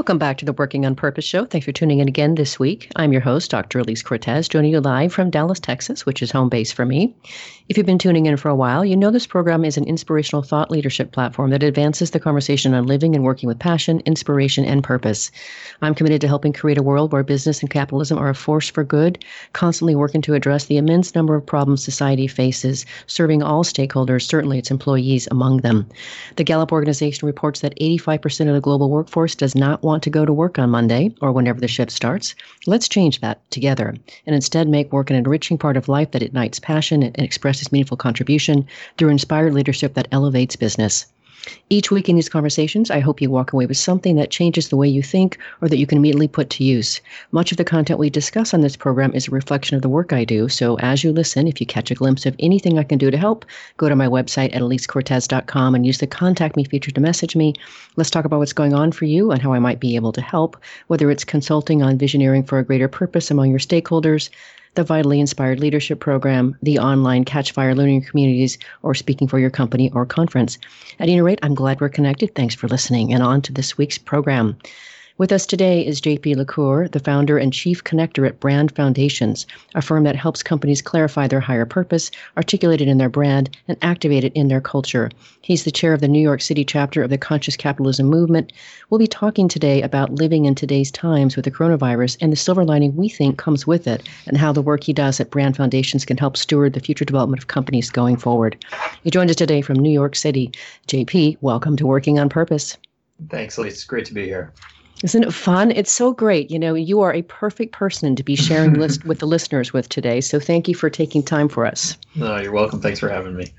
Welcome back to the Working on Purpose show. Thanks for tuning in again this week. I'm your host, Dr. Elise Cortez, joining you live from Dallas, Texas, which is home base for me. If you've been tuning in for a while, you know this program is an inspirational thought leadership platform that advances the conversation on living and working with passion, inspiration, and purpose. I'm committed to helping create a world where business and capitalism are a force for good, constantly working to address the immense number of problems society faces, serving all stakeholders, certainly its employees among them. The Gallup organization reports that 85% of the global workforce does not want to go to work on Monday or whenever the shift starts. Let's change that together and instead make work an enriching part of life that ignites passion and expresses meaningful contribution through inspired leadership that elevates business. Each week in these conversations, I hope you walk away with something that changes the way you think or that you can immediately put to use. Much of the content we discuss on this program is a reflection of the work I do, so as you listen, if you catch a glimpse of anything I can do to help, go to my website at elisecortez.com and use the Contact Me feature to message me. Let's talk about what's going on for you and how I might be able to help, whether it's consulting on visioneering for a greater purpose among your stakeholders, the Vitally Inspired Leadership Program, the online Catch Fire Learning Communities, or speaking for your company or conference. At any rate, I'm glad we're connected. Thanks for listening, and on to this week's program. With us today is JP LaCour, the founder and chief connector at Brand Foundations, a firm that helps companies clarify their higher purpose, articulate it in their brand, and activate it in their culture. He's the chair of the New York City chapter of the Conscious Capitalism Movement. We'll be talking today about living in today's times with the coronavirus and the silver lining we think comes with it, and how the work he does at Brand Foundations can help steward the future development of companies going forward. He joins us today from New York City. JP, welcome to Working on Purpose. Thanks, Lee. It's great to be here. Isn't it fun? It's so great. You know, you are a perfect person to be sharing list with the listeners with today. So thank you for taking time for us. No, you're welcome. Thanks for having me.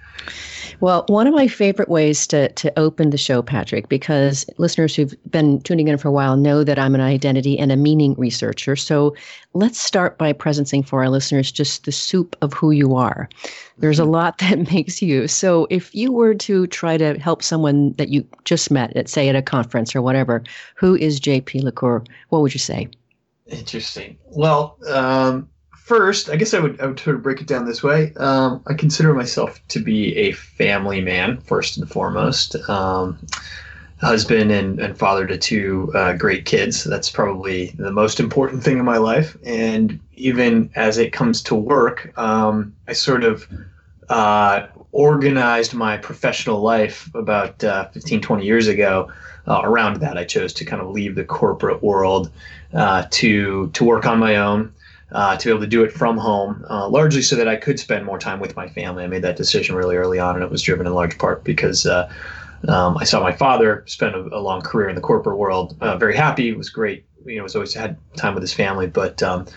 Well, one of my favorite ways to, to open the show, Patrick, because listeners who've been tuning in for a while know that I'm an identity and a meaning researcher. So let's start by presencing for our listeners just the soup of who you are. There's a mm-hmm. lot that makes you. So if you were to try to help someone that you just met, at say at a conference or whatever, who is JP LaCour, what would you say? Interesting. Well, um, first, I guess I would I would sort of break it down this way. Um, I consider myself to be a family man first and foremost. Um, husband and, and father to two uh, great kids. That's probably the most important thing in my life. And even as it comes to work, um, I sort of uh, organized my professional life about uh, 15, 20 years ago. Uh, around that, I chose to kind of leave the corporate world uh, to to work on my own uh, to be able to do it from home, uh, largely so that I could spend more time with my family. I made that decision really early on, and it was driven in large part because uh, um, I saw my father spend a, a, long career in the corporate world. Very happy, it was great. You know, was always had time with his family, but um,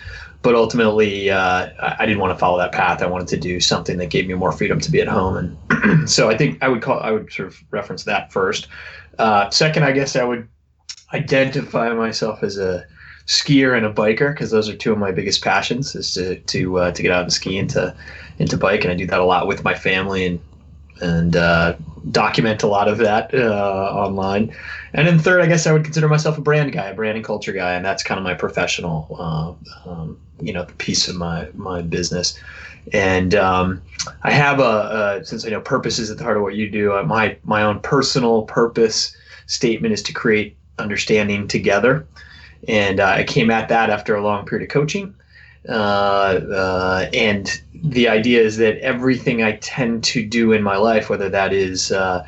but ultimately, uh, I, didn't want to follow that path. I wanted to do something that gave me more freedom to be at home, and so I think I would call I would sort of reference that first. Uh, second, I guess I would identify myself as a skier and a biker because those are two of my biggest passions is to to uh, to get out and ski and to and to bike and I do that a lot with my family and and uh, document a lot of that uh, online. And then third, I guess I would consider myself a brand guy, a brand and culture guy, and that's kind of my professional, uh, um, you know, the piece of my my business. And um, I have a, a, since I know purpose is at the heart of what you do. Uh, my my own personal purpose statement is to create understanding together and uh, I came at that after a long period of coaching. Uh, uh, and the idea is that everything I tend to do in my life, whether that is uh,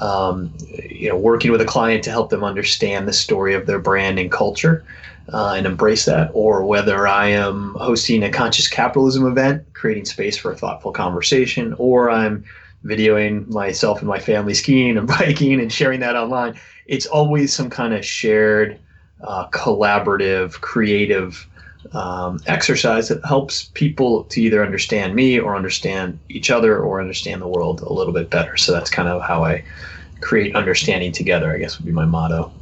um, you know working with a client to help them understand the story of their brand and culture uh, and embrace that, or whether I am hosting a conscious capitalism event, creating space for a thoughtful conversation, or I'm videoing myself and my family skiing and biking and sharing that online. It's always some kind of shared uh, collaborative, creative um, exercise that helps people to either understand me or understand each other or understand the world a little bit better. So that's kind of how I create understanding together. I guess would be my motto.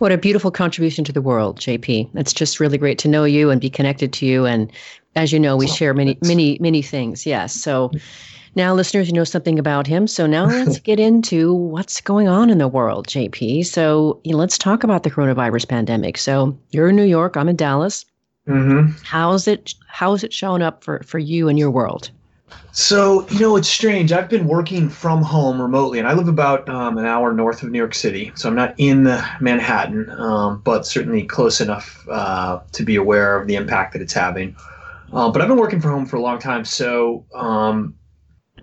What a beautiful contribution to the world, JP. It's just really great to know you and be connected to you. And as you know, we share many, many, many things. Yes. So now, listeners, you know something about him. So now let's get into what's going on in the world, JP. So you know, let's talk about the coronavirus pandemic. So you're in New York. I'm in Dallas. Mm-hmm. How's it? How's it showing up for for you and your world? So, you know, it's strange. I've been working from home remotely, and I live about um, an hour north of New York City. So I'm not in Manhattan, um, but certainly close enough uh, to be aware of the impact that it's having. Uh, but I've been working from home for a long time. So um,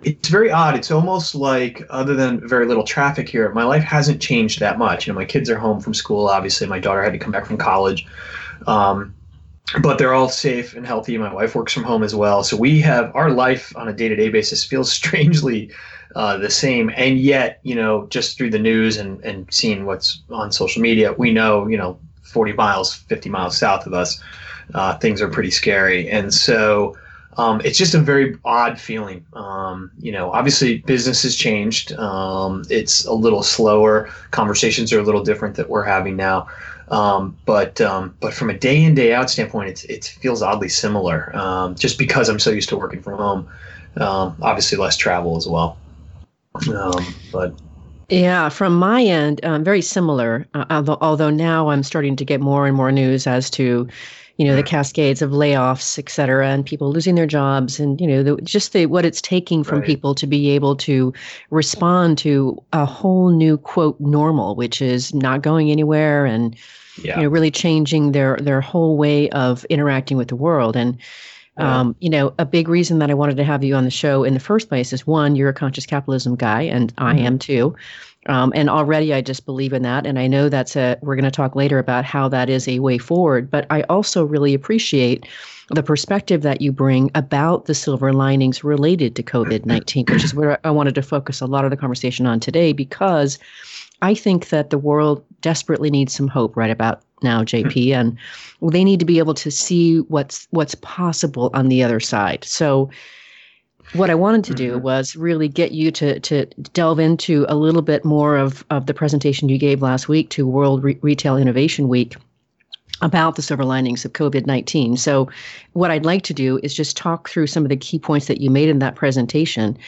it's very odd. It's almost like, other than very little traffic here, my life hasn't changed that much. You know, my kids are home from school, obviously. My daughter had to come back from college. Um, but they're all safe and healthy. My wife works from home as well, so we have our life on a day-to-day basis feels strangely uh, the same. And yet, you know, just through the news and and seeing what's on social media, we know, you know, 40 miles, 50 miles south of us, uh, things are pretty scary. And so. Um, it's just a very odd feeling. Um, you know, obviously business has changed. Um, it's a little slower. Conversations are a little different that we're having now. Um, but um, but from a day in day out standpoint, it's, it feels oddly similar. Um, just because I'm so used to working from home. Obviously, less travel as well. But yeah, from my end, um, very similar. Uh, although, although now I'm starting to get more and more news as to, you know, the cascades of layoffs, et cetera, and people losing their jobs, and you know, the, just the, what it's taking from right. people to be able to respond to a whole new quote normal, which is not going anywhere and yeah. you know really changing their their whole way of interacting with the world and um, you know, a big reason that I wanted to have you on the show in the first place is one, you're a conscious capitalism guy, and I mm-hmm. am too. Um, and already I just believe in that. And I know that's a, we're going to talk later about how that is a way forward. But I also really appreciate the perspective that you bring about the silver linings related to COVID 19, which is where I wanted to focus a lot of the conversation on today, because I think that the world desperately needs some hope right about now, JP, and they need to be able to see what's what's possible on the other side. So what I wanted to do mm-hmm. was really get you to to delve into a little bit more of, of the presentation you gave last week to World Re- Retail Innovation Week about the silver linings of COVID 19. So, what I'd like to do is just talk through some of the key points that you made in that presentation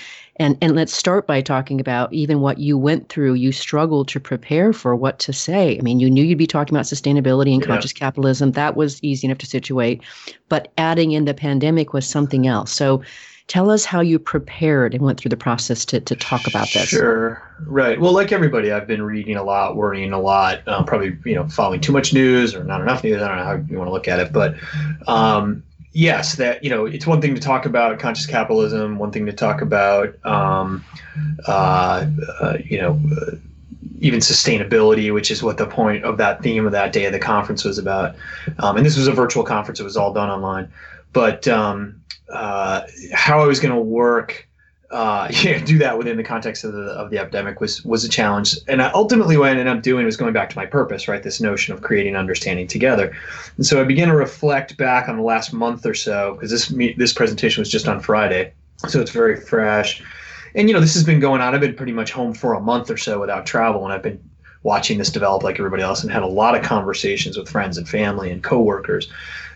and and let's start by talking about even what you went through. You struggled to prepare for what to say. I mean, you knew you'd be talking about sustainability and yeah. conscious capitalism. That was easy enough to situate, but adding in the pandemic was something else. So tell us how you prepared and went through the process to, to talk about this. Sure. Right. Well like everybody i've been reading a lot worrying a lot um, probably you know following too much news or not enough news. I don't know how you want to look at it but um, yes, that you know, it's one thing to talk about conscious capitalism, one thing to talk about, um, uh, uh, you know, uh, even sustainability, which is what the point of that theme of that day of the conference was about. Um, and this was a virtual conference; it was all done online. But um, uh, how I was going to work uh, yeah, do that within the context of the of the epidemic was was a challenge. And I, ultimately, what I ended up doing was going back to my purpose, right? This notion of creating understanding together. And so I began to reflect back on the last month or so because this this presentation was just on Friday, so it's very fresh. And you know, this has been going on. I've been pretty much home for a month or so without travel, and I've been watching this develop like everybody else, and had a lot of conversations with friends and family and coworkers.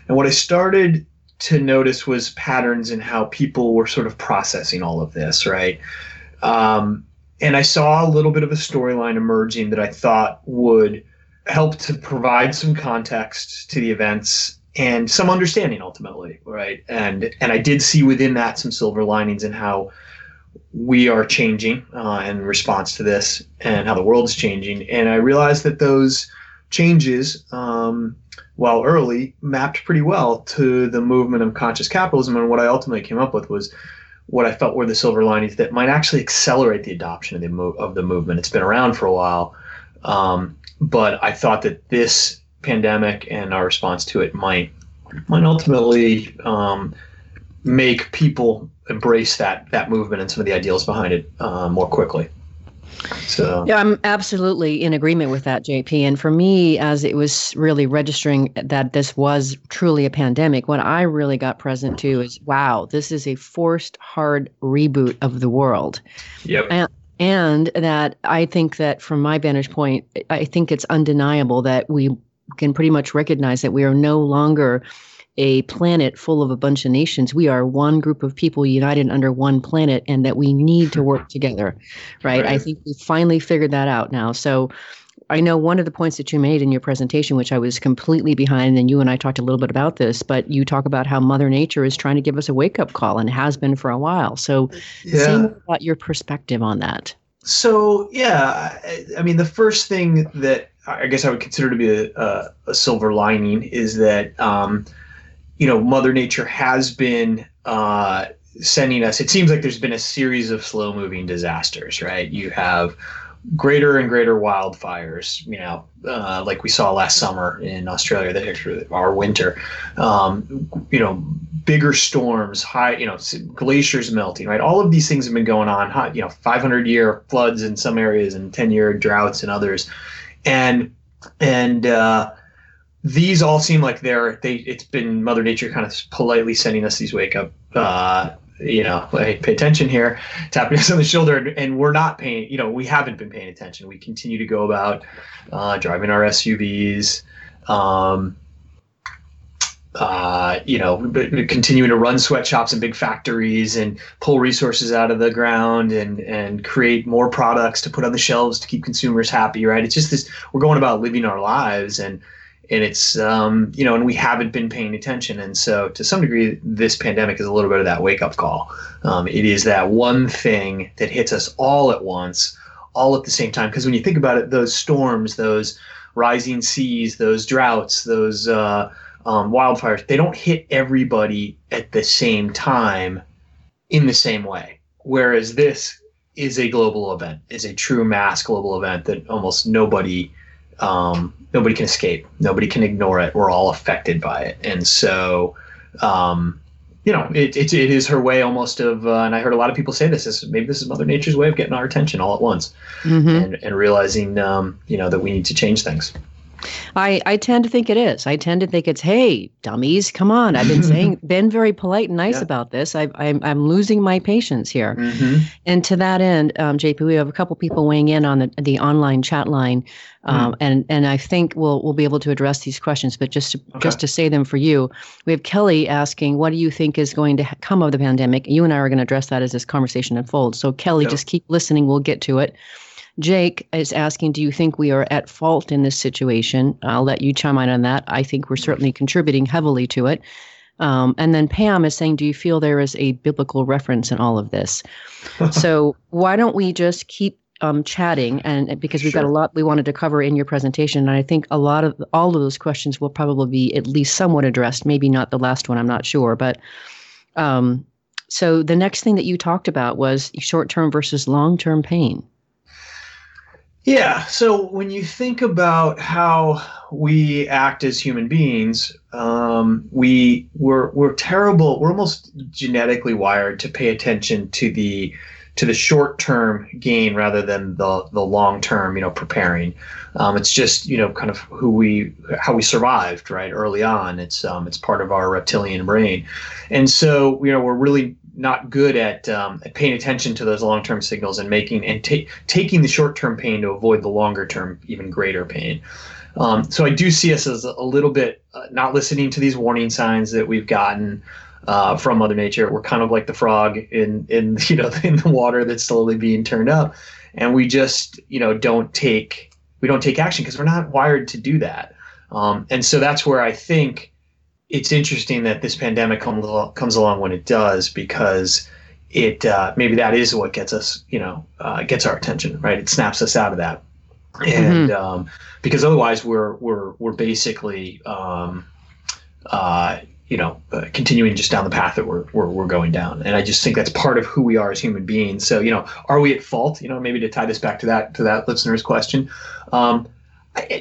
And what I started to notice was patterns in how people were sort of processing all of this, right? Um, and I saw a little bit of a storyline emerging that I thought would help to provide some context to the events and some understanding ultimately, right? And and I did see within that some silver linings in how we are changing uh, in response to this and how the world is changing. And I realized that those changes um, while early, mapped pretty well to the movement of conscious capitalism. And what I ultimately came up with was what I felt were the silver linings that might actually accelerate the adoption of the mo- of the movement. It's been around for a while, um, but I thought that this pandemic and our response to it might might ultimately um, make people embrace that that movement and some of the ideals behind it uh, more quickly. So yeah, I'm absolutely in agreement with that, JP. And for me, as it was really registering that this was truly a pandemic, what I really got present to is, wow, this is a forced hard reboot of the world. Yep. And and that I think that from my vantage point, I think it's undeniable that we can pretty much recognize that we are no longer a planet full of a bunch of nations. We are one group of people united under one planet, and that we need to work together, right? right? I think we finally figured that out now. So I know one of the points that you made in your presentation, which I was completely behind, and you and I talked a little bit about this, but you talk about how Mother Nature is trying to give us a wake up call and has been for a while. So, yeah. say more about your perspective on that. So, yeah, I, I mean, the first thing that I guess I would consider to be a, a, a silver lining is that, um, you know, Mother Nature has been uh, sending us, it seems like there's been a series of slow moving disasters, right? You have greater and greater wildfires, you know, uh, like we saw last summer in Australia, that our winter, um, you know, bigger storms, high, you know, glaciers melting, right? All of these things have been going on, hot, you know, 500 year floods in some areas and 10 year droughts in others. And, and, uh, these all seem like they're they it's been mother nature kind of politely sending us these wake up uh, you know, hey, pay attention here, tapping us on the shoulder, and, we're not paying, you know, we haven't been paying attention. We continue to go about uh, driving our SUVs, um, uh, you know, continuing to run sweatshops and big factories and pull resources out of the ground and and create more products to put on the shelves to keep consumers happy, right? It's just this, we're going about living our lives and and it's um, you know and we haven't been paying attention. And so to some degree this pandemic is a little bit of that wake up call. Um, it is that one thing that hits us all at once all at the same time. Because when you think about it those storms those rising seas those droughts those uh, um, wildfires they don't hit everybody at the same time in the same way. Whereas this is a global event is a true mass global event that almost nobody um, nobody can escape. Nobody can ignore it. We're all affected by it, and so. Um, you know, it, it, it is her way almost of, uh, and I heard a lot of people say this is maybe this is Mother Nature's way of getting our attention all at once, mm-hmm. and, and realizing, um, you know, that we need to change things. I, I tend to think it is. I tend to think it's, hey, dummies, come on. I've been saying, been very polite and nice yeah. about this. I, I'm, I'm losing my patience here. Mm-hmm. And to that end, um, JP, we have a couple people weighing in on the, the online chat line. Um, mm. and, and I think we'll, we'll be able to address these questions, but just to, okay. just to say them for you, we have Kelly asking, what do you think is going to come of the pandemic? You and I are going to address that as this conversation unfolds. So Kelly, just keep listening. We'll get to it. Jake is asking, do you think we are at fault in this situation? I'll let you chime in on that. I think we're certainly contributing heavily to it. Um, and then Pam is saying, do you feel there is a biblical reference in all of this? so why don't we just keep um, chatting and because we've sure. got a lot we wanted to cover in your presentation and i think a lot of all of those questions will probably be at least somewhat addressed maybe not the last one i'm not sure but um, so the next thing that you talked about was short-term versus long-term pain yeah. So when you think about how we act as human beings, um, we we're we're terrible. We're almost genetically wired to pay attention to the to the short term gain rather than the the long term. You know, preparing. Um, it's just you know kind of who we how we survived right early on. It's um, it's part of our reptilian brain, and so you know we're really not good at, um, at paying attention to those long-term signals and making and ta- taking the short-term pain to avoid the longer-term, even greater pain. Um, so I do see us as a little bit uh, not listening to these warning signs that we've gotten uh, from Mother Nature. We're kind of like the frog in in you know in the water that's slowly being turned up, and we just you know don't take we don't take action because we're not wired to do that. Um, and so that's where I think it's interesting that this pandemic comes comes along when it does because it uh, maybe that is what gets us you know uh, gets our attention right? It snaps us out of that. And mm-hmm. um, because otherwise we're we're we're basically um, uh, you know uh, continuing just down the path that we're, we're we're going down. And I just think that's part of who we are as human beings. So you know are we at fault? You know maybe to tie this back to that to that listener's question. Um,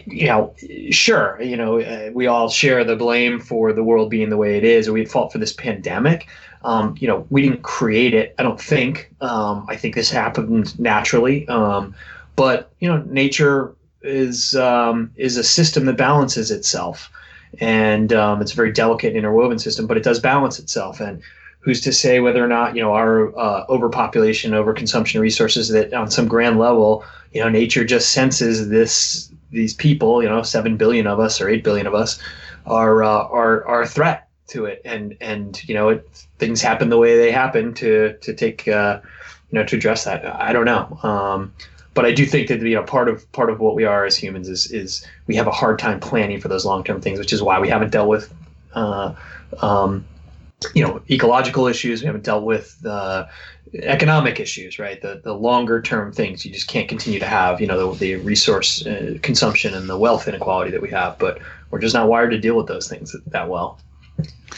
you know, sure, you know, uh, we all share the blame for the world being the way it is, or we at fault for this pandemic. Um, you know, we didn't create it. I don't think. Um, I think this happened naturally. Um, but you know, nature is um, is a system that balances itself, and um, it's a very delicate interwoven system, but it does balance itself. And who's to say whether or not you know our uh, overpopulation, overconsumption of resources that on some grand level, you know, nature just senses this these people, you know, seven billion of us or eight billion of us, are uh, are are a threat to it, and and you know, it, things happen the way they happen to to take uh, you know to address that. I don't know. Um, but I do think that you know part of part of what we are as humans is is we have a hard time planning for those long term things, which is why we haven't dealt with uh, um, you know ecological issues. We haven't dealt with uh, economic issues, right? The the longer term things you just can't continue to have. You know the, the resource uh, consumption and the wealth inequality that we have, but we're just not wired to deal with those things that well.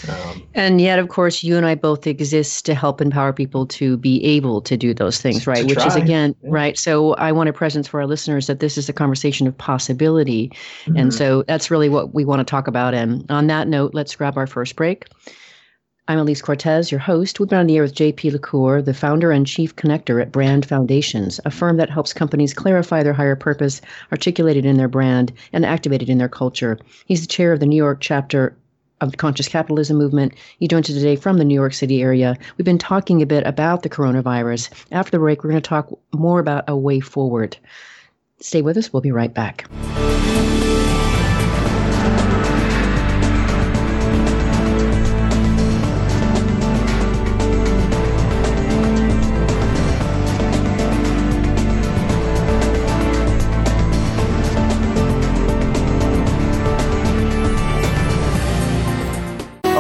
Um, and yet, of course, you and I both exist to help empower people to be able to do those things, right? Which is again, yeah. right. So I want a presence for our listeners that this is a conversation of possibility. Mm-hmm. And so that's really what we want to talk about. And on that note, let's grab our first break. I'm Elise Cortez, your host. We've been on the air with JP LaCour, the founder and chief connector at Brand Foundations, a firm that helps companies clarify their higher purpose, articulate it in their brand, and activate it in their culture. He's the chair of the New York chapter of the conscious capitalism movement. He joins us today from the New York City area. We've been talking a bit about the coronavirus. After the break, we're going to talk more about a way forward. Stay with us. We'll be right back.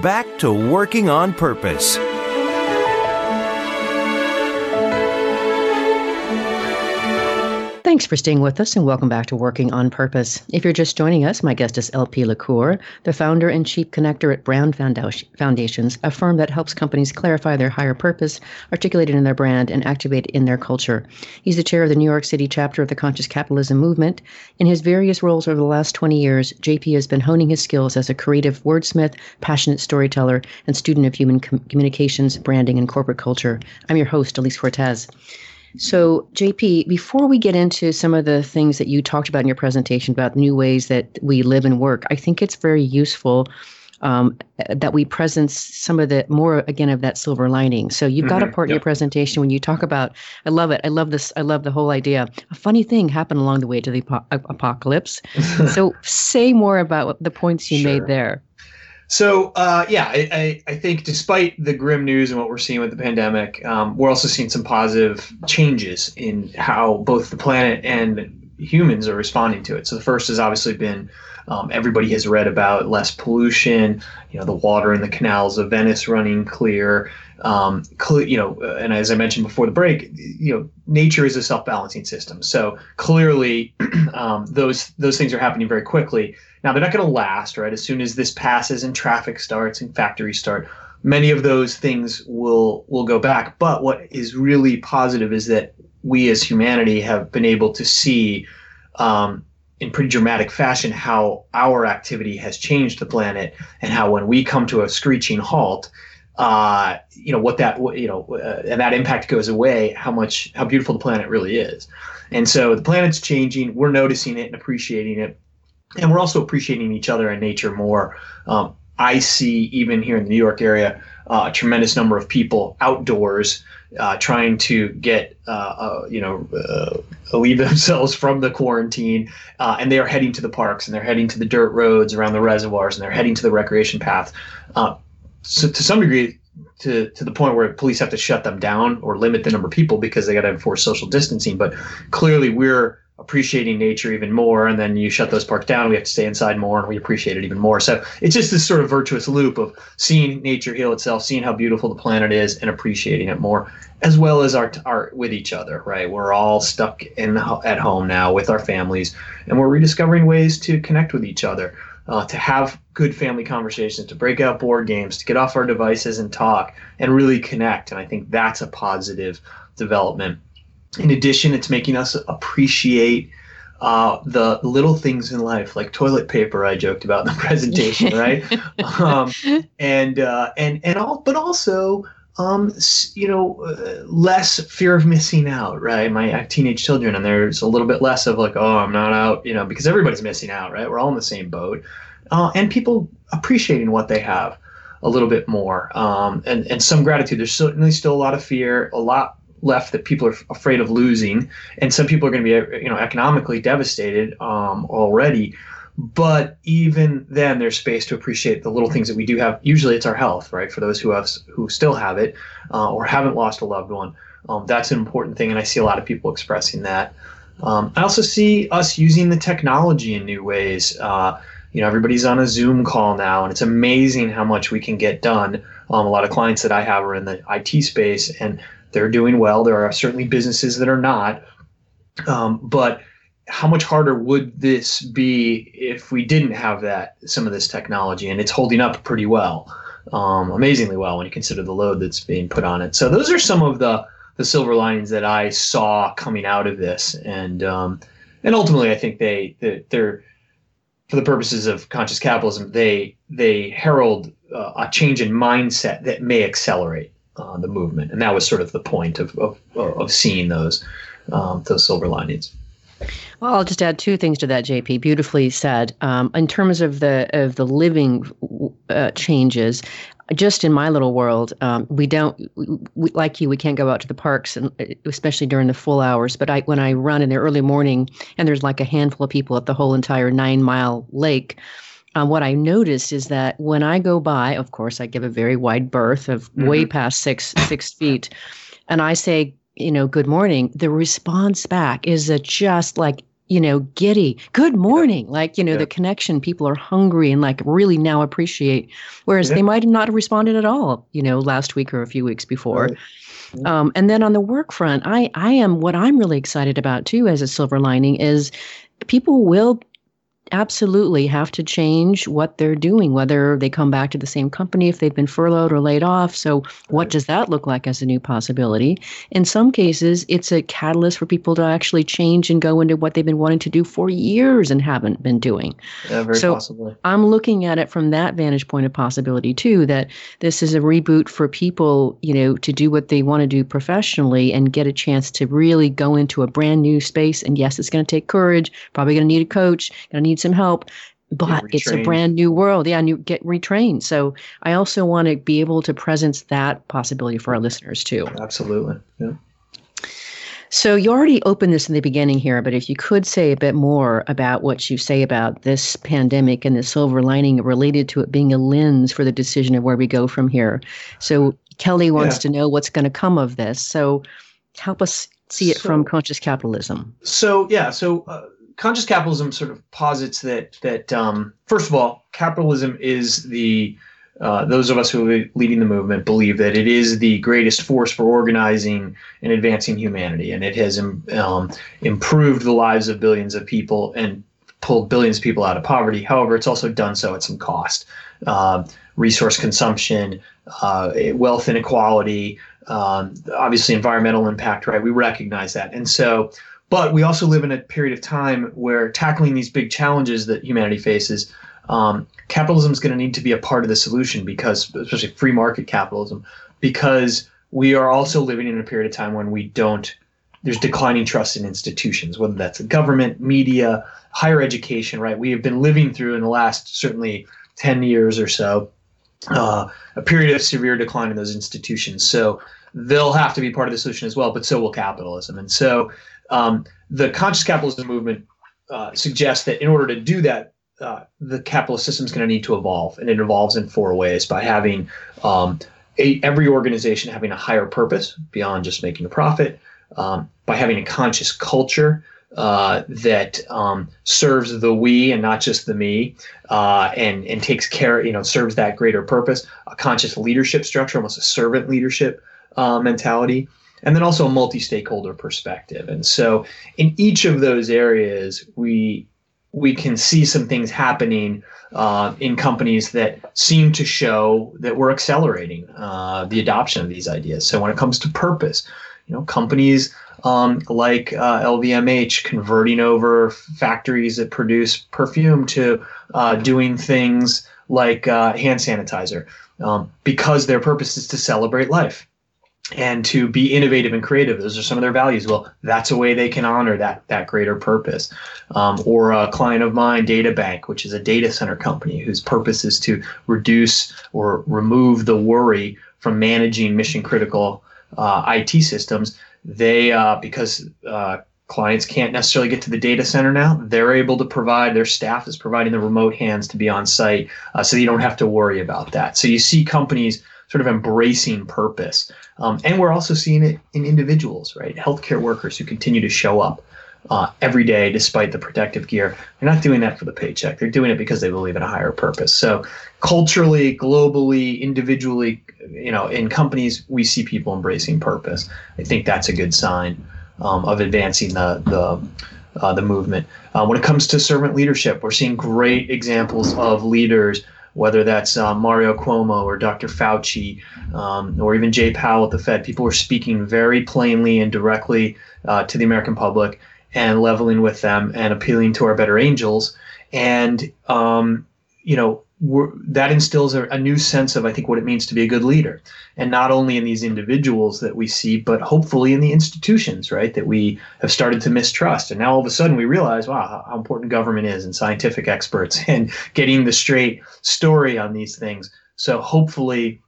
back to working on purpose. Thanks for staying with us and welcome back to Working on Purpose. If you're just joining us, my guest is JP LaCour, the founder and chief connector at Brand Foundations, a firm that helps companies clarify their higher purpose, articulate it in their brand, and activate it in their culture. He's the chair of the New York City chapter of the Conscious Capitalism Movement. In his various roles over the last 20 years, JP has been honing his skills as a creative wordsmith, passionate storyteller, and student of human com- communications, branding, and corporate culture. I'm your host, Elise Cortez. So, JP, before we get into some of the things that you talked about in your presentation about new ways that we live and work, I think it's very useful um, that we present some of the more again of that silver lining. So you've got mm-hmm. a part yep. in your presentation when you talk about. I love it. I love this. I love the whole idea. A funny thing happened along the way to the apocalypse. so say more about the points you sure. made there. So uh, yeah, I, I, I, think despite the grim news and what we're seeing with the pandemic, um, we're also seeing some positive changes in how both the planet and humans are responding to it. So the first has obviously been um, everybody has read about less pollution, you know, the water in the canals of Venice running clear. Um, cl- you know, and as I mentioned before the break, you know, nature is a self-balancing system. So clearly, um, those those things are happening very quickly. Now they're not going to last, right? As soon as this passes and traffic starts and factories start, many of those things will will go back. But what is really positive is that we as humanity have been able to see um, in pretty dramatic fashion how our activity has changed the planet and how when we come to a screeching halt uh, you know what that you know uh, and that impact goes away how much how beautiful the planet really is and so the planet's changing we're noticing it and appreciating it and we're also appreciating each other and nature more. Um, I see even here in the New York area uh, a tremendous number of people outdoors uh, trying to get uh, uh you know uh, alleviate themselves from the quarantine, uh, and they are heading to the parks and they're heading to the dirt roads around the reservoirs and they're heading to the recreation path. So to some degree, to, to the point where police have to shut them down or limit the number of people because they got to enforce social distancing. But clearly, we're appreciating nature even more and then you shut those parks down we have to stay inside more and we appreciate it even more so it's just this sort of virtuous loop of seeing nature heal itself seeing how beautiful the planet is and appreciating it more as well as our, our with each other right we're all stuck in at home now with our families and we're rediscovering ways to connect with each other uh, to have good family conversations to break out board games to get off our devices and talk and really connect and i think that's a positive development in addition, it's making us appreciate uh, the little things in life, like toilet paper. I joked about in the presentation, right? um, and uh, and and all, but also, um, you know, uh, less fear of missing out, right? My teenage children, and there's a little bit less of like, oh, I'm not out, you know, because everybody's missing out, right? We're all in the same boat, uh, and people appreciating what they have a little bit more, um, and and some gratitude. There's certainly still a lot of fear, a lot left that people are afraid of losing, and some people are going to be you know economically devastated um, already. But even then, there's space to appreciate the little things that we do have. Usually, it's our health, right? For those who have who still have it uh, or haven't lost a loved one, um, that's an important thing, and I see a lot of people expressing that. Um, I also see us using the technology in new ways. Uh, you know, everybody's on a Zoom call now, and it's amazing how much we can get done. Um, a lot of clients that I have are in the IT space, and they're doing well. There are certainly businesses that are not. Um, but how much harder would this be if we didn't have that some of this technology? And it's holding up pretty well, um, amazingly well when you consider the load that's being put on it. So those are some of the the silver linings that I saw coming out of this, and um, and ultimately I think they they're for the purposes of conscious capitalism they they herald uh, a change in mindset that may accelerate uh, the movement, and that was sort of the point of of, of seeing those um, those silver linings. Well, I'll just add two things to that, JP. Beautifully said. Um, in terms of the of the living uh, changes, just in my little world, um, we don't we, like you. We can't go out to the parks, and uh, especially during the full hours. But I, when I run in the early morning, and there's like a handful of people at the whole entire nine mile lake um, what I noticed is that when I go by, of course, I give a very wide berth of mm-hmm. way past six six feet, and I say, you know, good morning. The response back is a just like you know, giddy, good morning. Yeah. Like, you know, yeah. the connection, people are hungry and like really now appreciate, whereas yeah. they might not have responded at all, you know, last week or a few weeks before. Right. Um, and then on the work front, I, I am what I'm really excited about too as a silver lining is people will absolutely have to change what they're doing, whether they come back to the same company if they've been furloughed or laid off. So, what does that look like as a new possibility? In some cases, it's a catalyst for people to actually change and go into what they've been wanting to do for years and haven't been doing. Yeah, very so possibly. I'm looking at it from that vantage point of possibility too, that this is a reboot for people, you know, to do what they want to do professionally and get a chance to really go into a brand new space. And yes, it's going to take courage, probably going to need a coach, going to need some help but it's a brand new world. Yeah and you get retrained. So i also want to be able to presence that possibility for our listeners too. Absolutely. Yeah. So you already opened this in the beginning here but if you could say a bit more about what you say about this pandemic and the silver lining related to it being a lens for the decision of where we go from here. So kelly wants yeah. to know what's going to come of this. So help us see it so, from conscious capitalism. So yeah so uh, conscious capitalism sort of posits that that um, first of all, capitalism is the uh, those of us who are leading the movement believe that it is the greatest force for organizing and advancing humanity, and it has um, improved the lives of billions of people and pulled billions of people out of poverty. However, it's also done so at some cost. Uh, resource consumption, uh, wealth inequality, um, obviously environmental impact, right? We recognize that. And so but we also live in a period of time where tackling these big challenges that humanity faces, um, capitalism is going to need to be a part of the solution because, especially free market capitalism, because we are also living in a period of time when we don't, there's declining trust in institutions, whether that's the government, media, higher education, right? We have been living through in the last certainly 10 years or so uh, a period of severe decline in those institutions. So they'll have to be part of the solution as well, but so will capitalism. And so um, the conscious capitalism movement uh, suggests that in order to do that, uh, the capitalist system is going to need to evolve, and it evolves in four ways by having um, a, every organization having a higher purpose beyond just making a profit, um, by having a conscious culture uh, that um, serves the we and not just the me, uh, and and takes care, you know, serves that greater purpose. A conscious leadership structure, almost a servant leadership uh, mentality, and then also a multi-stakeholder perspective. And so, in each of those areas, we we can see some things happening uh, in companies that seem to show that we're accelerating uh, the adoption of these ideas. So when it comes to purpose, you know, companies um, like uh, LVMH converting over factories that produce perfume to uh, doing things like uh, hand sanitizer um, because their purpose is to celebrate life and to be innovative and creative. Those are some of their values. Well, that's a way they can honor that that greater purpose. Um, or a client of mine, DataBank, which is a data center company whose purpose is to reduce or remove the worry from managing mission critical uh, IT systems. They uh, because uh, clients can't necessarily get to the data center now. They're able to provide, their staff is providing the remote hands to be on site uh, so you don't have to worry about that. So you see companies sort of embracing purpose. Um, and we're also seeing it in individuals, right? Healthcare workers who continue to show up uh, every day despite the protective gear. They're not doing that for the paycheck. They're doing it because they believe in a higher purpose. So culturally, globally, individually, you know, in companies, we see people embracing purpose. I think that's a good sign um, of advancing the the uh, the movement. Uh, when it comes to servant leadership, we're seeing great examples of leaders whether that's uh, Mario Cuomo or Dr. Fauci um, or even Jay Powell at the Fed. People were speaking very plainly and directly uh, to the American public and leveling with them and appealing to our better angels. And, um, you know, that instills a, a, new sense of, I think, what it means to be a good leader. And not only in these individuals that we see, but hopefully in the institutions, right, that we have started to mistrust. And now all of a sudden we realize, wow, how important government is and scientific experts and getting the straight story on these things. So hopefully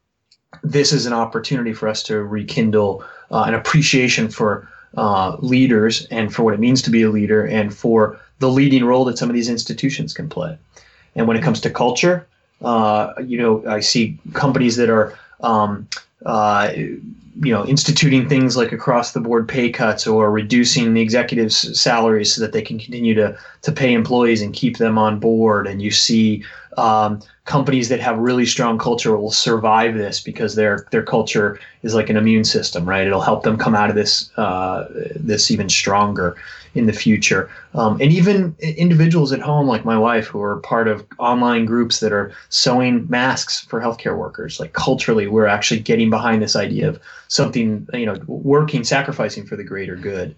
this is an opportunity for us to rekindle uh, an appreciation for uh, leaders and for what it means to be a leader and for the leading role that some of these institutions can play. And when it comes to culture, uh, you know, I see companies that are, um, uh, you know, instituting things like across the board pay cuts or reducing the executives' salaries so that they can continue to to pay employees and keep them on board. And you see um, companies that have really strong culture will survive this because their their culture is like an immune system, right? It'll help them come out of this uh, this even stronger in the future. Um, and even individuals at home, like my wife, who are part of online groups that are sewing masks for healthcare workers. Like culturally, we're actually getting behind this idea of something, you know, working, sacrificing for the greater good.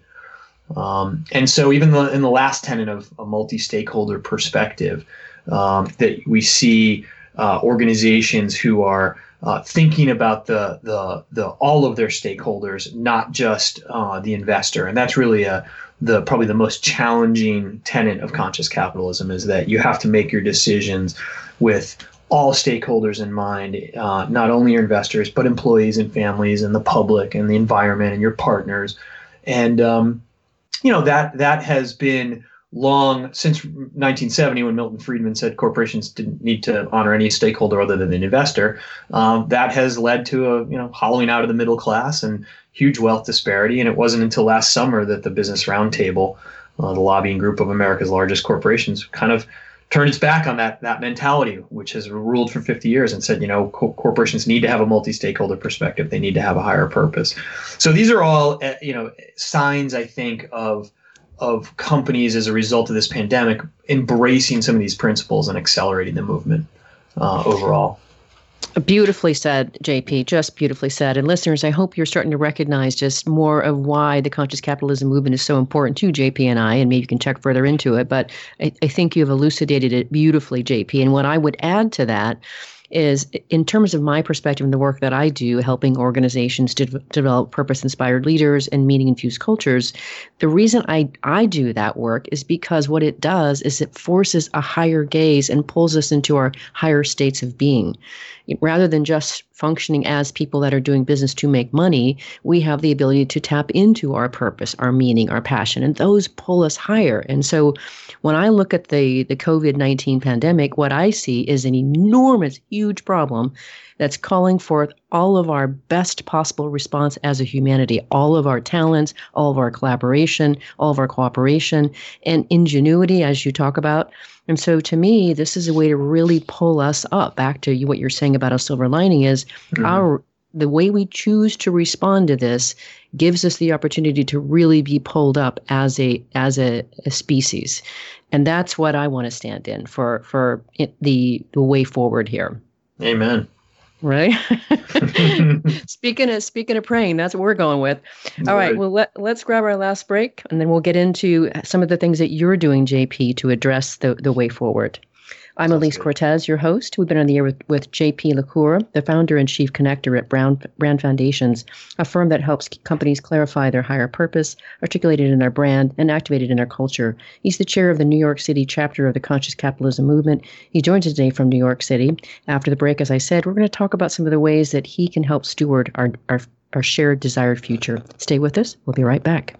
Um, and so, even the, in the last tenet of a multi-stakeholder perspective, um, that we see uh, organizations who are uh, thinking about the, the the all of their stakeholders, not just uh, the investor, and that's really a the probably the most challenging tenet of conscious capitalism is that you have to make your decisions with all stakeholders in mind, uh, not only your investors, but employees and families and the public and the environment and your partners. And, um, you know, that, that has been long since 1970 when Milton Friedman said corporations didn't need to honor any stakeholder other than an investor. Um, that has led to a you know hollowing out of the middle class and huge wealth disparity. And it wasn't until last summer that the Business Roundtable, uh, the lobbying group of America's largest corporations, kind of turned its back on that that mentality, which has ruled for 50 years, and said, you know, co- corporations need to have a multi-stakeholder perspective. They need to have a higher purpose. So these are all, uh, you know, signs I think of of companies as a result of this pandemic embracing some of these principles and accelerating the movement uh, overall. Beautifully said, JP. Just beautifully said. And listeners, I hope you're starting to recognize just more of why the conscious capitalism movement is so important to JP and I, and maybe you can check further into it. But I, I think you've elucidated it beautifully, JP. And what I would add to that is in terms of my perspective and the work that I do, helping organizations to develop purpose inspired leaders and meaning infused cultures, the reason I, I do that work is because what it does is it forces a higher gaze and pulls us into our higher states of being rather than just functioning as people that are doing business to make money, we have the ability to tap into our purpose, our meaning, our passion, and those pull us higher. And so when I look at the, the COVID 19 pandemic, what I see is an enormous, huge problem that's calling forth all of our best possible response as a humanity, all of our talents, all of our collaboration, all of our cooperation, and ingenuity, as you talk about. And so to me, this is a way to really pull us up. Back to what you're saying about a silver lining is mm-hmm. our the way we choose to respond to this gives us the opportunity to really be pulled up as a as a, a species. And that's what i want to stand in for for it, the the way forward here. Amen right? Speaking of speaking of praying that's what we're going with. All right, right. well let, let's grab our last break and then we'll get into some of the things that you're doing jp to address the the way forward I'm Elise Cortez, your host. We've been on the air with, with JP LaCour, the founder and chief connector at Brown Brand Foundations, a firm that helps companies clarify their higher purpose, articulate it in their brand, and activate it in their culture. He's the chair of the New York City chapter of the Conscious Capitalism Movement. He joins us today from New York City. After the break, as I said, we're going to talk about some of the ways that he can help steward our, our, our shared desired future. Stay with us. We'll be right back.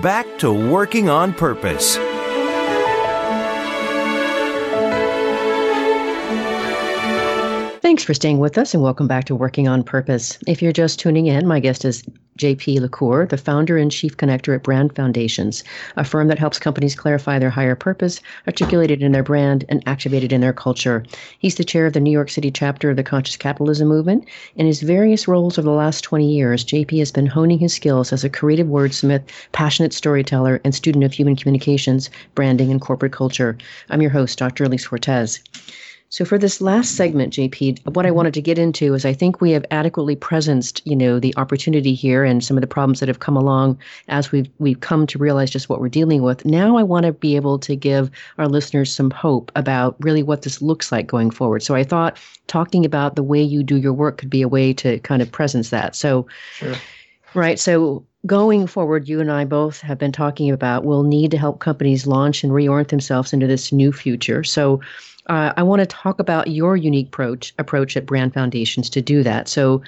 back to working on purpose. Thanks for staying with us and welcome back to Working on Purpose. If you're just tuning in, my guest is JP LaCour, the founder and chief connector at Brand Foundations, a firm that helps companies clarify their higher purpose, articulate it in their brand, and activate it in their culture. He's the chair of the New York City chapter of the Conscious Capitalism Movement. In his various roles over the last 20 years, JP has been honing his skills as a creative wordsmith, passionate storyteller, and student of human communications, branding, and corporate culture. I'm your host, Dr. Elise Cortez. So for this last segment, JP, what I mm-hmm. wanted to get into is I think we have adequately presenced, you know, the opportunity here and some of the problems that have come along as we've we've come to realize just what we're dealing with. Now I want to be able to give our listeners some hope about really what this looks like going forward. So I thought talking about the way you do your work could be a way to kind of presence that. So sure. right. So going forward, you and I both have been talking about we'll need to help companies launch and reorient themselves into this new future. So uh, I want to talk about your unique approach approach at Brand Foundations to do that. So,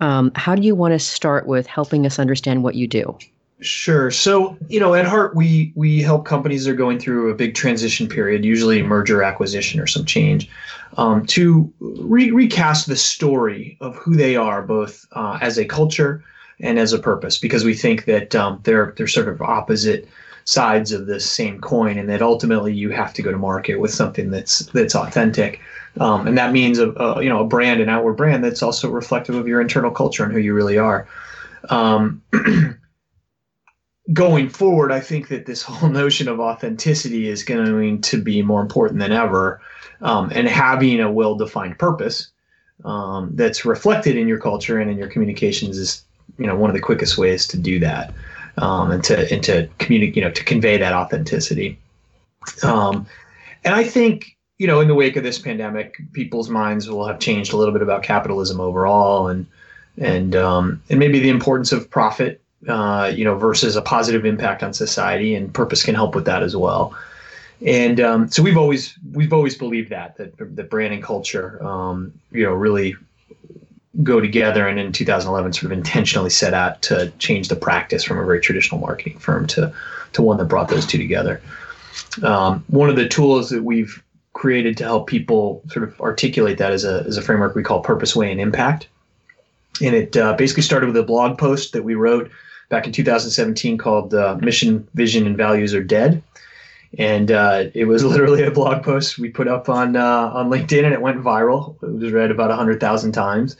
um, how do you want to start with helping us understand what you do? Sure. So, you know, at heart, we we help companies that are going through a big transition period, usually merger, acquisition, or some change, um, to re- recast the story of who they are, both uh, as a culture and as a purpose, because we think that um, they're they're sort of opposite sides of this same coin, and that ultimately you have to go to market with something that's that's authentic, um, and that means a, a, you know a brand, an outward brand that's also reflective of your internal culture and who you really are. Um, going forward, I think that this whole notion of authenticity is going to be more important than ever, um, and having a well-defined purpose um, that's reflected in your culture and in your communications is you know one of the quickest ways to do that um, and to and to communicate, you know, to convey that authenticity. Um, and I think you know, in the wake of this pandemic, people's minds will have changed a little bit about capitalism overall, and and um, and maybe the importance of profit, uh, you know, versus a positive impact on society, and purpose can help with that as well. And um, so we've always we've always believed that that that brand and culture, um, you know, really go together and in 2011 sort of intentionally set out to change the practice from a very traditional marketing firm to to one that brought those two together. Um, one of the tools that we've created to help people sort of articulate that is a, as a framework we call purpose way and impact and it uh, basically started with a blog post that we wrote back in 2017 called uh, Mission, Vision, and Values Are Dead. And uh, it was literally a blog post we put up on uh, on LinkedIn, and it went viral. It was read about 100,000 times.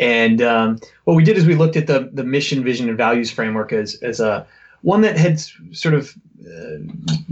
And um, what we did is we looked at the the mission, vision, and values framework as as a one that had sort of uh,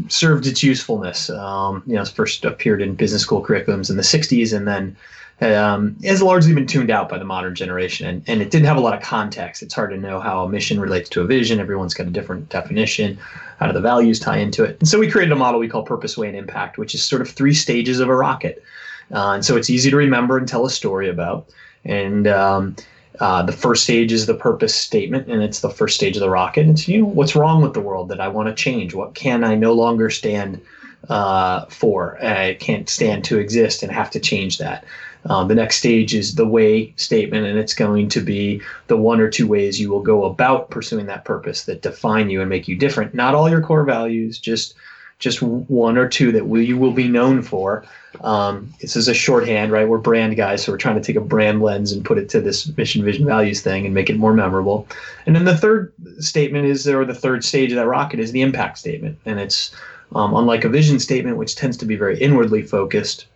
served its usefulness. Um, you know, first appeared in business school curriculums in the 60s, and then um, has largely been tuned out by the modern generation. And, and it didn't have a lot of context. It's hard to know how a mission relates to a vision. Everyone's got a different definition. How do the values tie into it? And so we created a model we call Purpose, Way, and Impact, which is sort of three stages of a rocket. Uh, and so it's easy to remember and tell a story about. And um, uh, the first stage is the purpose statement, and it's the first stage of the rocket. It's you know what's wrong with the world that I want to change. What can I no longer stand uh, for? I can't stand to exist, and have to change that. Um, the next stage is the way statement, and it's going to be the one or two ways you will go about pursuing that purpose that define you and make you different. Not all your core values, just just one or two that we, you will be known for. Um, this is a shorthand, right? We're brand guys, so we're trying to take a brand lens and put it to this mission, vision, values thing and make it more memorable. And then the third statement is, or the third stage of that rocket is the impact statement, and it's um, unlike a vision statement, which tends to be very inwardly focused.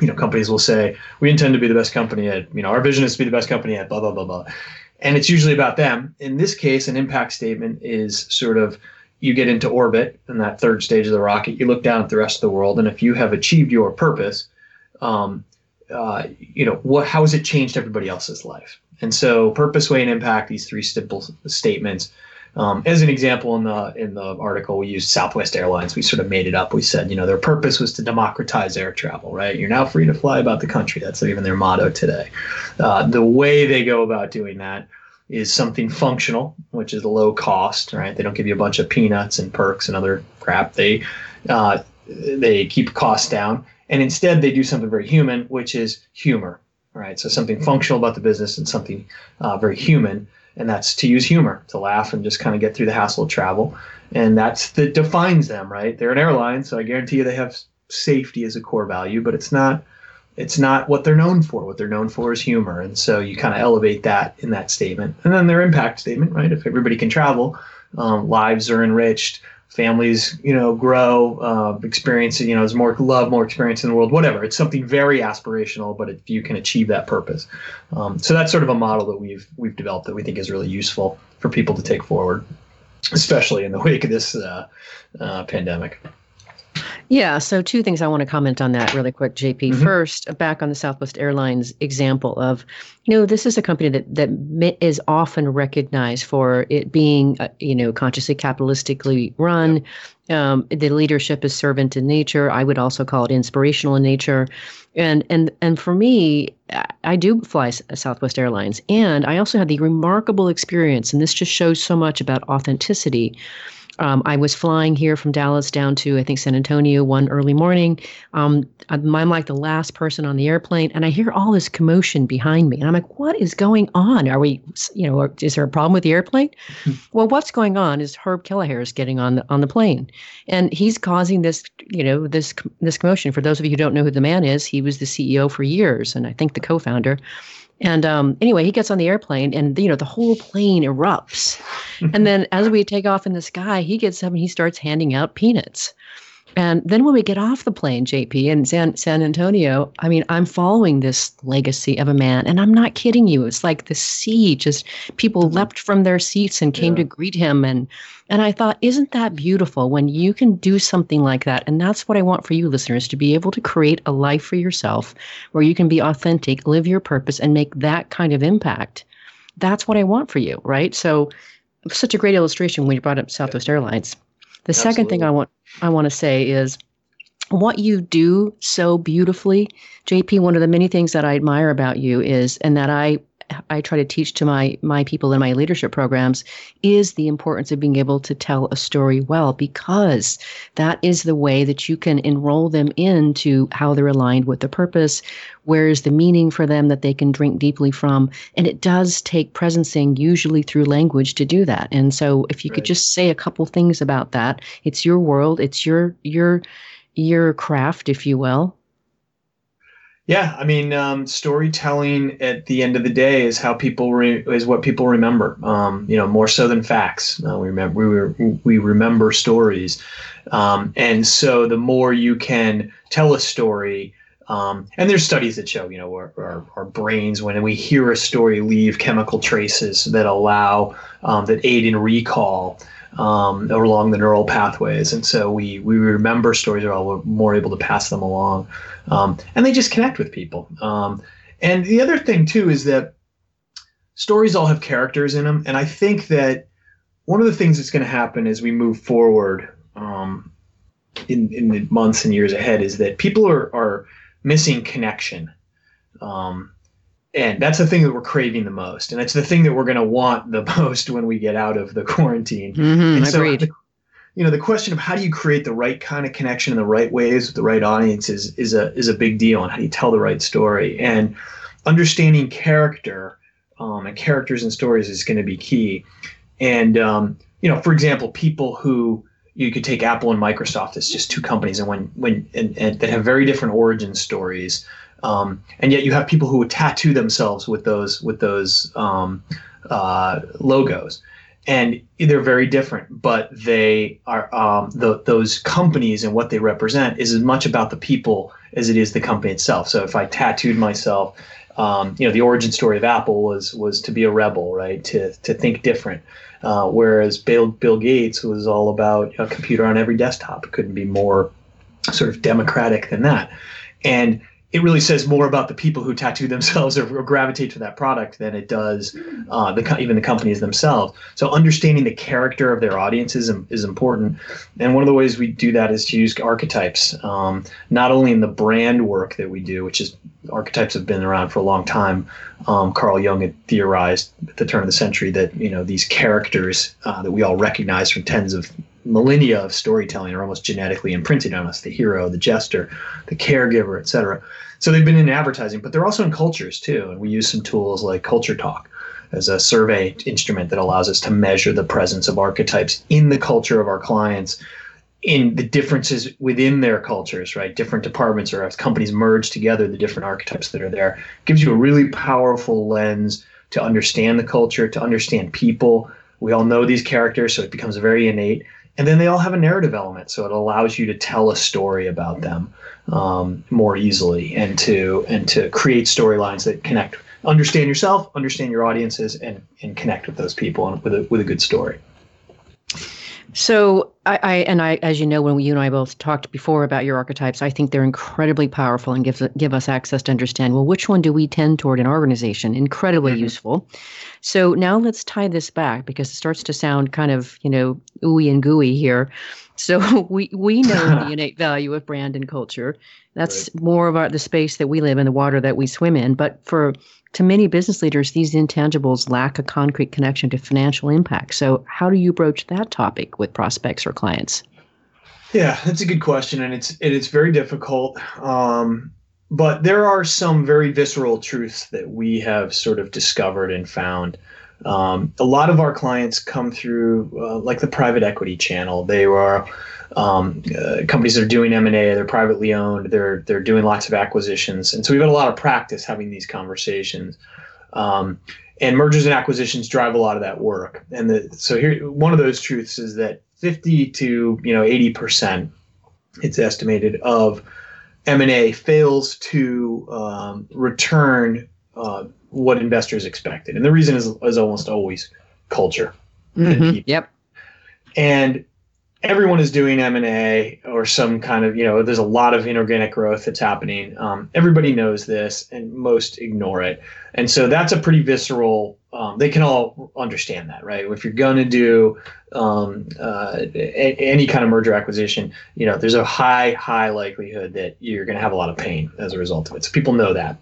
You know, companies will say, "We intend to be the best company at," you know, our vision is to be the best company at blah blah blah blah, and it's usually about them. In this case, an impact statement is sort of you get into orbit in that third stage of the rocket. You look down at the rest of the world, and if you have achieved your purpose, um, uh, you know what? How has it changed everybody else's life? And so, purpose, way, and impact. These three simple statements. Um, as an example, in the in the article, we used Southwest Airlines. We sort of made it up. We said, you know, their purpose was to democratize air travel. Right? You're now free to fly about the country. That's even their motto today. Uh, the way they go about doing that is something functional, which is low cost, right? They don't give you a bunch of peanuts and perks and other crap. They uh, they keep costs down, and instead they do something very human, which is humor, right? So something functional about the business and something uh, very human, and that's to use humor, to laugh and just kind of get through the hassle of travel, and that's that defines them, right? They're an airline, so I guarantee you they have safety as a core value, but it's not it's not what they're known for. What they're known for is humor, and so you kind of elevate that in that statement. And then their impact statement, right? If everybody can travel, um, lives are enriched, families, you know, grow, uh, experience, you know, there's more love, more experience in the world, whatever. It's something very aspirational, but if you can achieve that purpose, um, so that's sort of a model that we've we've developed that we think is really useful for people to take forward, especially in the wake of this uh, uh, pandemic. Yeah. So, two things I want to comment on that really quick, JP. Mm-hmm. First, back on the Southwest Airlines example of, you know, this is a company that that is often recognized for it being, uh, you know, consciously capitalistically run. Um, the leadership is servant in nature. I would also call it inspirational in nature. And and and for me, I do fly Southwest Airlines, and I also had the remarkable experience, and this just shows so much about authenticity um, I was flying here from Dallas down to, I think, San Antonio one early morning. Um, I'm like the last person on the airplane, and I hear all this commotion behind me. And I'm like, what is going on? Are we, you know, is there a problem with the airplane? well, what's going on is Herb Kelleher is getting on the, on the plane, and he's causing this, you know, this this commotion. For those of you who don't know who the man is, he was the CEO for years, and I think the co-founder. And um, anyway, he gets on the airplane, and you know the whole plane erupts. and then as we take off in the sky, he gets up and he starts handing out peanuts. And then when we get off the plane, JP, in San, San Antonio, I mean, I'm following this legacy of a man, and I'm not kidding you. It's like the sea, just people leapt from their seats and came yeah. to greet him. And, and I thought, isn't that beautiful when you can do something like that? And that's what I want for you listeners to be able to create a life for yourself where you can be authentic, live your purpose, and make that kind of impact. That's what I want for you, right? So, such a great illustration when you brought up Southwest Airlines. The Absolutely. second thing I want I want to say is what you do so beautifully, JP. One of the many things that I admire about you is, and that I I try to teach to my my people in my leadership programs is the importance of being able to tell a story well because that is the way that you can enroll them into how they're aligned with the purpose where is the meaning for them that they can drink deeply from and it does take presencing usually through language to do that and so if you right. could just say a couple things about that it's your world it's your your your craft if you will Yeah, I mean, um, storytelling at the end of the day is how people re- is what people remember. Um, you know, more so than facts. Uh, we remember we, we remember stories, um, and so the more you can tell a story, um, and there's studies that show, you know, our, our, our, brains when we hear a story leave chemical traces that allow um, that aid in recall um, along the neural pathways, and so we we remember stories, or we're more able to pass them along, um, and they just connect with people. Um, and the other thing too is that stories all have characters in them, and I think that one of the things that's going to happen as we move forward um, in in the months and years ahead is that people are are missing connection. Um, and that's the thing that we're craving the most and it's the thing that we're going to want the most when we get out of the quarantine. Mm-hmm, and so agreed. The, you know the question of how do you create the right kind of connection in the right ways with the right audience is, is a is a big deal and how do you tell the right story. And understanding character um, and characters and stories is going to be key. And um, you know for example people who you could take apple and microsoft as just two companies and when when and, and that have very different origin stories um, and yet you have people who would tattoo themselves with those with those um, uh, logos, and they're very different. But they are um, the, those companies and what they represent is as much about the people as it is the company itself. So if I tattooed myself, um, you know, the origin story of Apple was was to be a rebel, right? To to think different. Uh, whereas Bill Bill Gates was all about a computer on every desktop. It couldn't be more sort of democratic than that. And it really says more about the people who tattoo themselves or, or gravitate to that product than it does uh, the even the companies themselves. So understanding the character of their audiences is, is important, and one of the ways we do that is to use archetypes, um, not only in the brand work that we do, which is archetypes have been around for a long time. Um, Carl Jung had theorized at the turn of the century that you know these characters uh, that we all recognize from tens of millennia of storytelling are almost genetically imprinted on us the hero the jester the caregiver etc so they've been in advertising, but they're also in cultures too. And we use some tools like Culture Talk as a survey instrument that allows us to measure the presence of archetypes in the culture of our clients in the differences within their cultures, right? Different departments or as companies merge together, the different archetypes that are there gives you a really powerful lens to understand the culture, to understand people. We all know these characters, so it becomes very innate. And then they all have a narrative element, so it allows you to tell a story about them um, more easily and to and to create storylines that connect. Understand yourself understand your audiences and and connect with those people and with a with a good story so I, I, and I as you know when you and I both talked before about your archetypes I think they're incredibly powerful and give give us access to understand well which one do we tend toward in our organization? Incredibly mm-hmm. useful. So now let's tie this back because it starts to sound kind of you know ooey and gooey here so we we know the innate value of brand and culture. That's right. more of our, the space that we live in, the water that we swim in. But for to many business leaders, these intangibles lack a concrete connection to financial impact. So how do you broach that topic with prospects or clients? Yeah, that's a good question, and it's it's very difficult. Um, but there are some very visceral truths that we have sort of discovered and found. Um, a lot of our clients come through uh, like the private equity channel. They are um, uh, companies that are doing M and A. They're privately owned. They're they're doing lots of acquisitions, and so we've had a lot of practice having these conversations. Um, and mergers and acquisitions drive a lot of that work. And the, so here, one of those truths is that 50 to you know 80 percent, it's estimated of M and A fails to um, return uh, what investors expected. And the reason is, is almost always culture. Mm-hmm. Yep. And everyone is doing M&A or some kind of, you know, there's a lot of inorganic growth that's happening. Um, everybody knows this and most ignore it. And so that's a pretty visceral, um, they can all understand that, right? If you're going to do um, uh, a- any kind of merger acquisition, you know, there's a high, high likelihood that you're going to have a lot of pain as a result of it. So people know that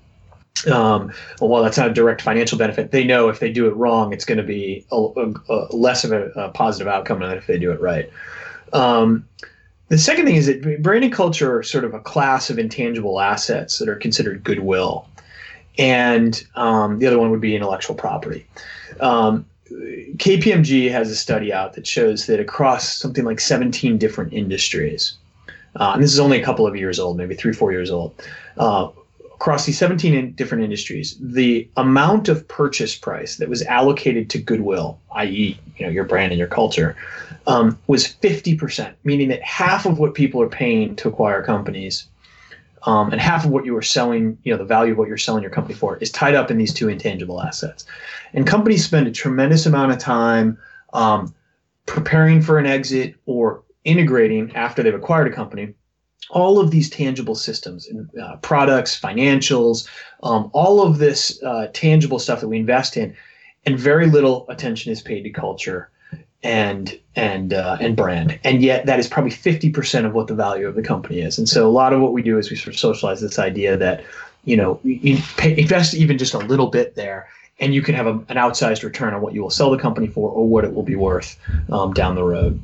um, while that's not a direct financial benefit, they know if they do it wrong, it's going to be a, a, a less of a, a, positive outcome than if they do it right. Um, the second thing is that brand and culture are sort of a class of intangible assets that are considered goodwill, and um, the other one would be intellectual property. Um, KPMG has a study out that shows that across something like 17 different industries, uh, and this is only a couple of years old, maybe three, four years old. Uh, across these 17 different industries, the amount of purchase price that was allocated to goodwill, i.e., you know, your brand and your culture, um, was 50%, meaning that half of what people are paying to acquire companies um, and half of what you are selling, you know, the value of what you're selling your company for is tied up in these two intangible assets. And companies spend a tremendous amount of time um, preparing for an exit or integrating after they've acquired a company all of these tangible systems uh, products financials um, all of this uh, tangible stuff that we invest in and very little attention is paid to culture and and uh, and brand. And yet that is probably 50% of what the value of the company is. And so a lot of what we do is we sort of socialize this idea that you know you pay, invest even just a little bit there and you can have a, an outsized return on what you will sell the company for or what it will be worth um, down the road.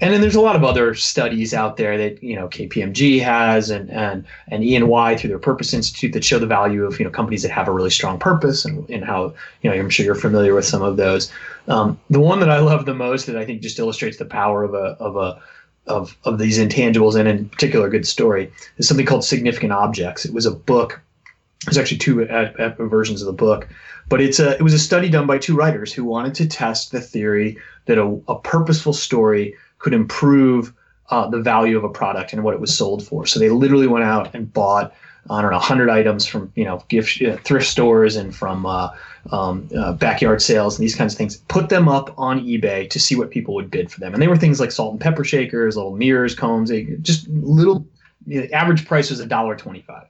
And then there's a lot of other studies out there that you know KPMG has and and and E&Y through their Purpose Institute that show the value of you know companies that have a really strong purpose and, and how you know I'm sure you're familiar with some of those. Um, the one that I love the most that I think just illustrates the power of a of a of, of these intangibles and in particular a good story is something called significant objects. It was a book. There's actually two uh, uh, versions of the book but it's a it was a study done by two writers who wanted to test the theory that a, a purposeful story could improve uh, the value of a product and what it was sold for. So they literally went out and bought I don't know 100 items from you know gift uh, thrift stores and from uh, um, backyard sales and these kinds of things. Put them up on eBay to see what people would bid for them. And they were things like salt and pepper shakers, little mirrors, combs, just little. You know, average price was a dollar twenty-five,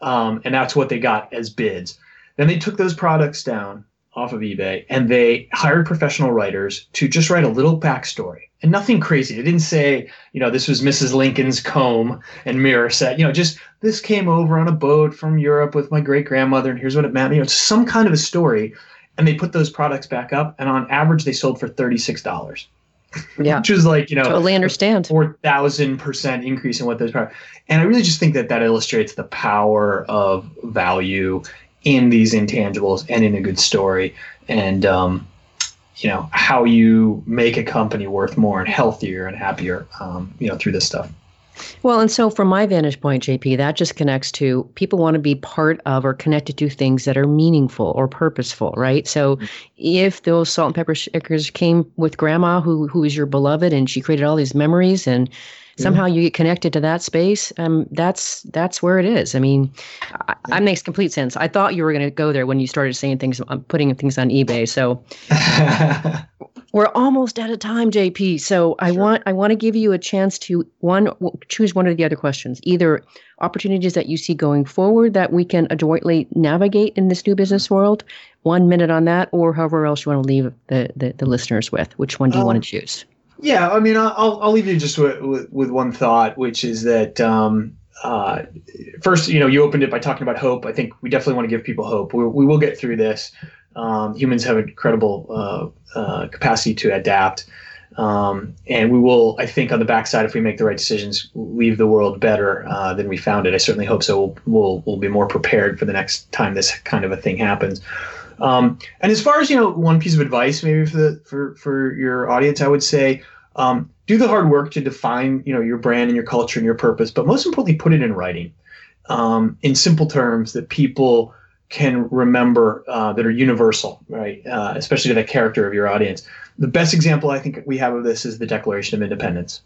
um, and that's what they got as bids. Then they took those products down off of eBay and they hired professional writers to just write a little backstory and nothing crazy. They didn't say, you know, this was Mrs. Lincoln's comb and mirror set. You know, just this came over on a boat from Europe with my great grandmother and here's what it meant. You know, it's some kind of a story. And they put those products back up and on average they sold for $36. Yeah. Which is like, you know, totally understand. 4,000% increase in what those. And I really just think that that illustrates the power of value in these intangibles and in a good story and um, you know how you make a company worth more and healthier and happier um, you know through this stuff well, and so from my vantage point, JP, that just connects to people want to be part of or connected to things that are meaningful or purposeful, right? So if those salt and pepper shakers came with grandma who who is your beloved and she created all these memories and somehow you get connected to that space um, that's that's where it is. I mean that makes complete sense. I thought you were going to go there when you started saying things um, putting things on ebay so we're almost out of time jp so i want i want to give you a chance to one choose one of the other questions either opportunities that you see going forward that we can adroitly navigate in this new business world one minute on that or however else you want to leave the, the, the listeners with which one do you um, want to choose yeah, I mean, I'll I'll leave you just with with, with one thought, which is that um, uh, first, you know, you opened it by talking about hope. I think we definitely want to give people hope. We, we will get through this. Um, humans have incredible uh, uh, capacity to adapt, um, and we will. I think on the backside, if we make the right decisions, leave the world better uh, than we found it. I certainly hope so. We'll, we'll we'll be more prepared for the next time this kind of a thing happens. Um, and as far as you know, one piece of advice maybe for the for for your audience, I would say um, do the hard work to define you know your brand and your culture and your purpose, but most importantly, put it in writing um, in simple terms that people can remember uh, that are universal, right? Uh, especially to the character of your audience. The best example I think we have of this is the Declaration of Independence.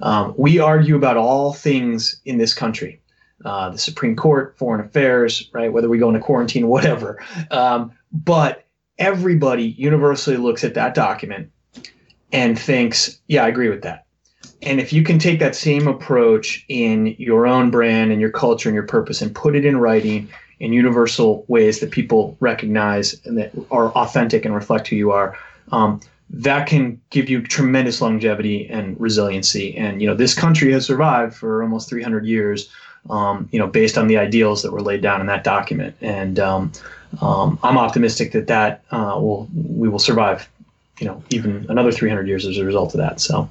Um, we argue about all things in this country. Uh, the Supreme Court, foreign affairs, right? Whether we go into quarantine, whatever. Um, but everybody universally looks at that document and thinks, yeah, I agree with that. And if you can take that same approach in your own brand and your culture and your purpose and put it in writing in universal ways that people recognize and that are authentic and reflect who you are, um, that can give you tremendous longevity and resiliency. And you know, this country has survived for almost 300 years, um, you know, based on the ideals that were laid down in that document. And um, um I'm optimistic that that uh, will we will survive you know even another 300 years as a result of that so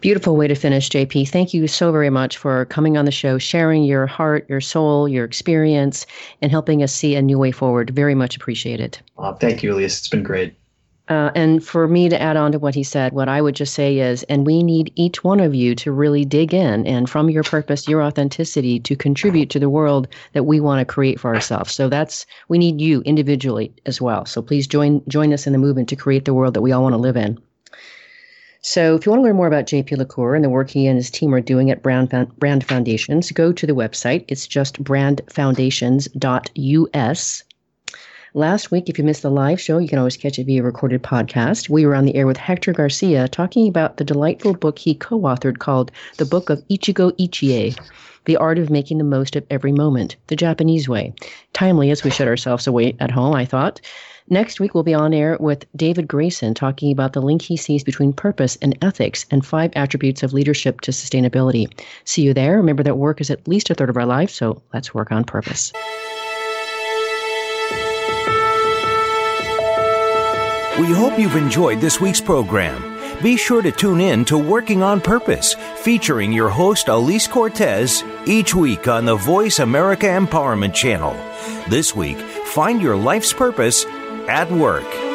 Beautiful way to finish, JP. Thank you so very much for coming on the show, sharing your heart, your soul, your experience, and helping us see a new way forward. Very much appreciated. Uh, thank you, Elise. It's been great. Uh, and for me to add on to what he said, what I would just say is, and we need each one of you to really dig in and from your purpose, your authenticity to contribute to the world that we want to create for ourselves. So that's, we need you individually as well. So please join, join us in the movement to create the world that we all want to live in. So, if you want to learn more about JP LaCour and the work he and his team are doing at Brand, Brand Foundations, go to the website. It's just brandfoundations.us. Last week, if you missed the live show, you can always catch it via recorded podcast. We were on the air with Hector Garcia talking about the delightful book he co authored called The Book of Ichigo Ichie The Art of Making the Most of Every Moment, the Japanese way. Timely as we shut ourselves away at home, I thought. Next week, we'll be on air with David Grayson talking about the link he sees between purpose and ethics and five attributes of leadership to sustainability. See you there. Remember that work is at least a third of our life, so let's work on purpose. We hope you've enjoyed this week's program. Be sure to tune in to Working on Purpose, featuring your host Elise Cortez, each week on the Voice America Empowerment Channel. This week, find your life's purpose at work.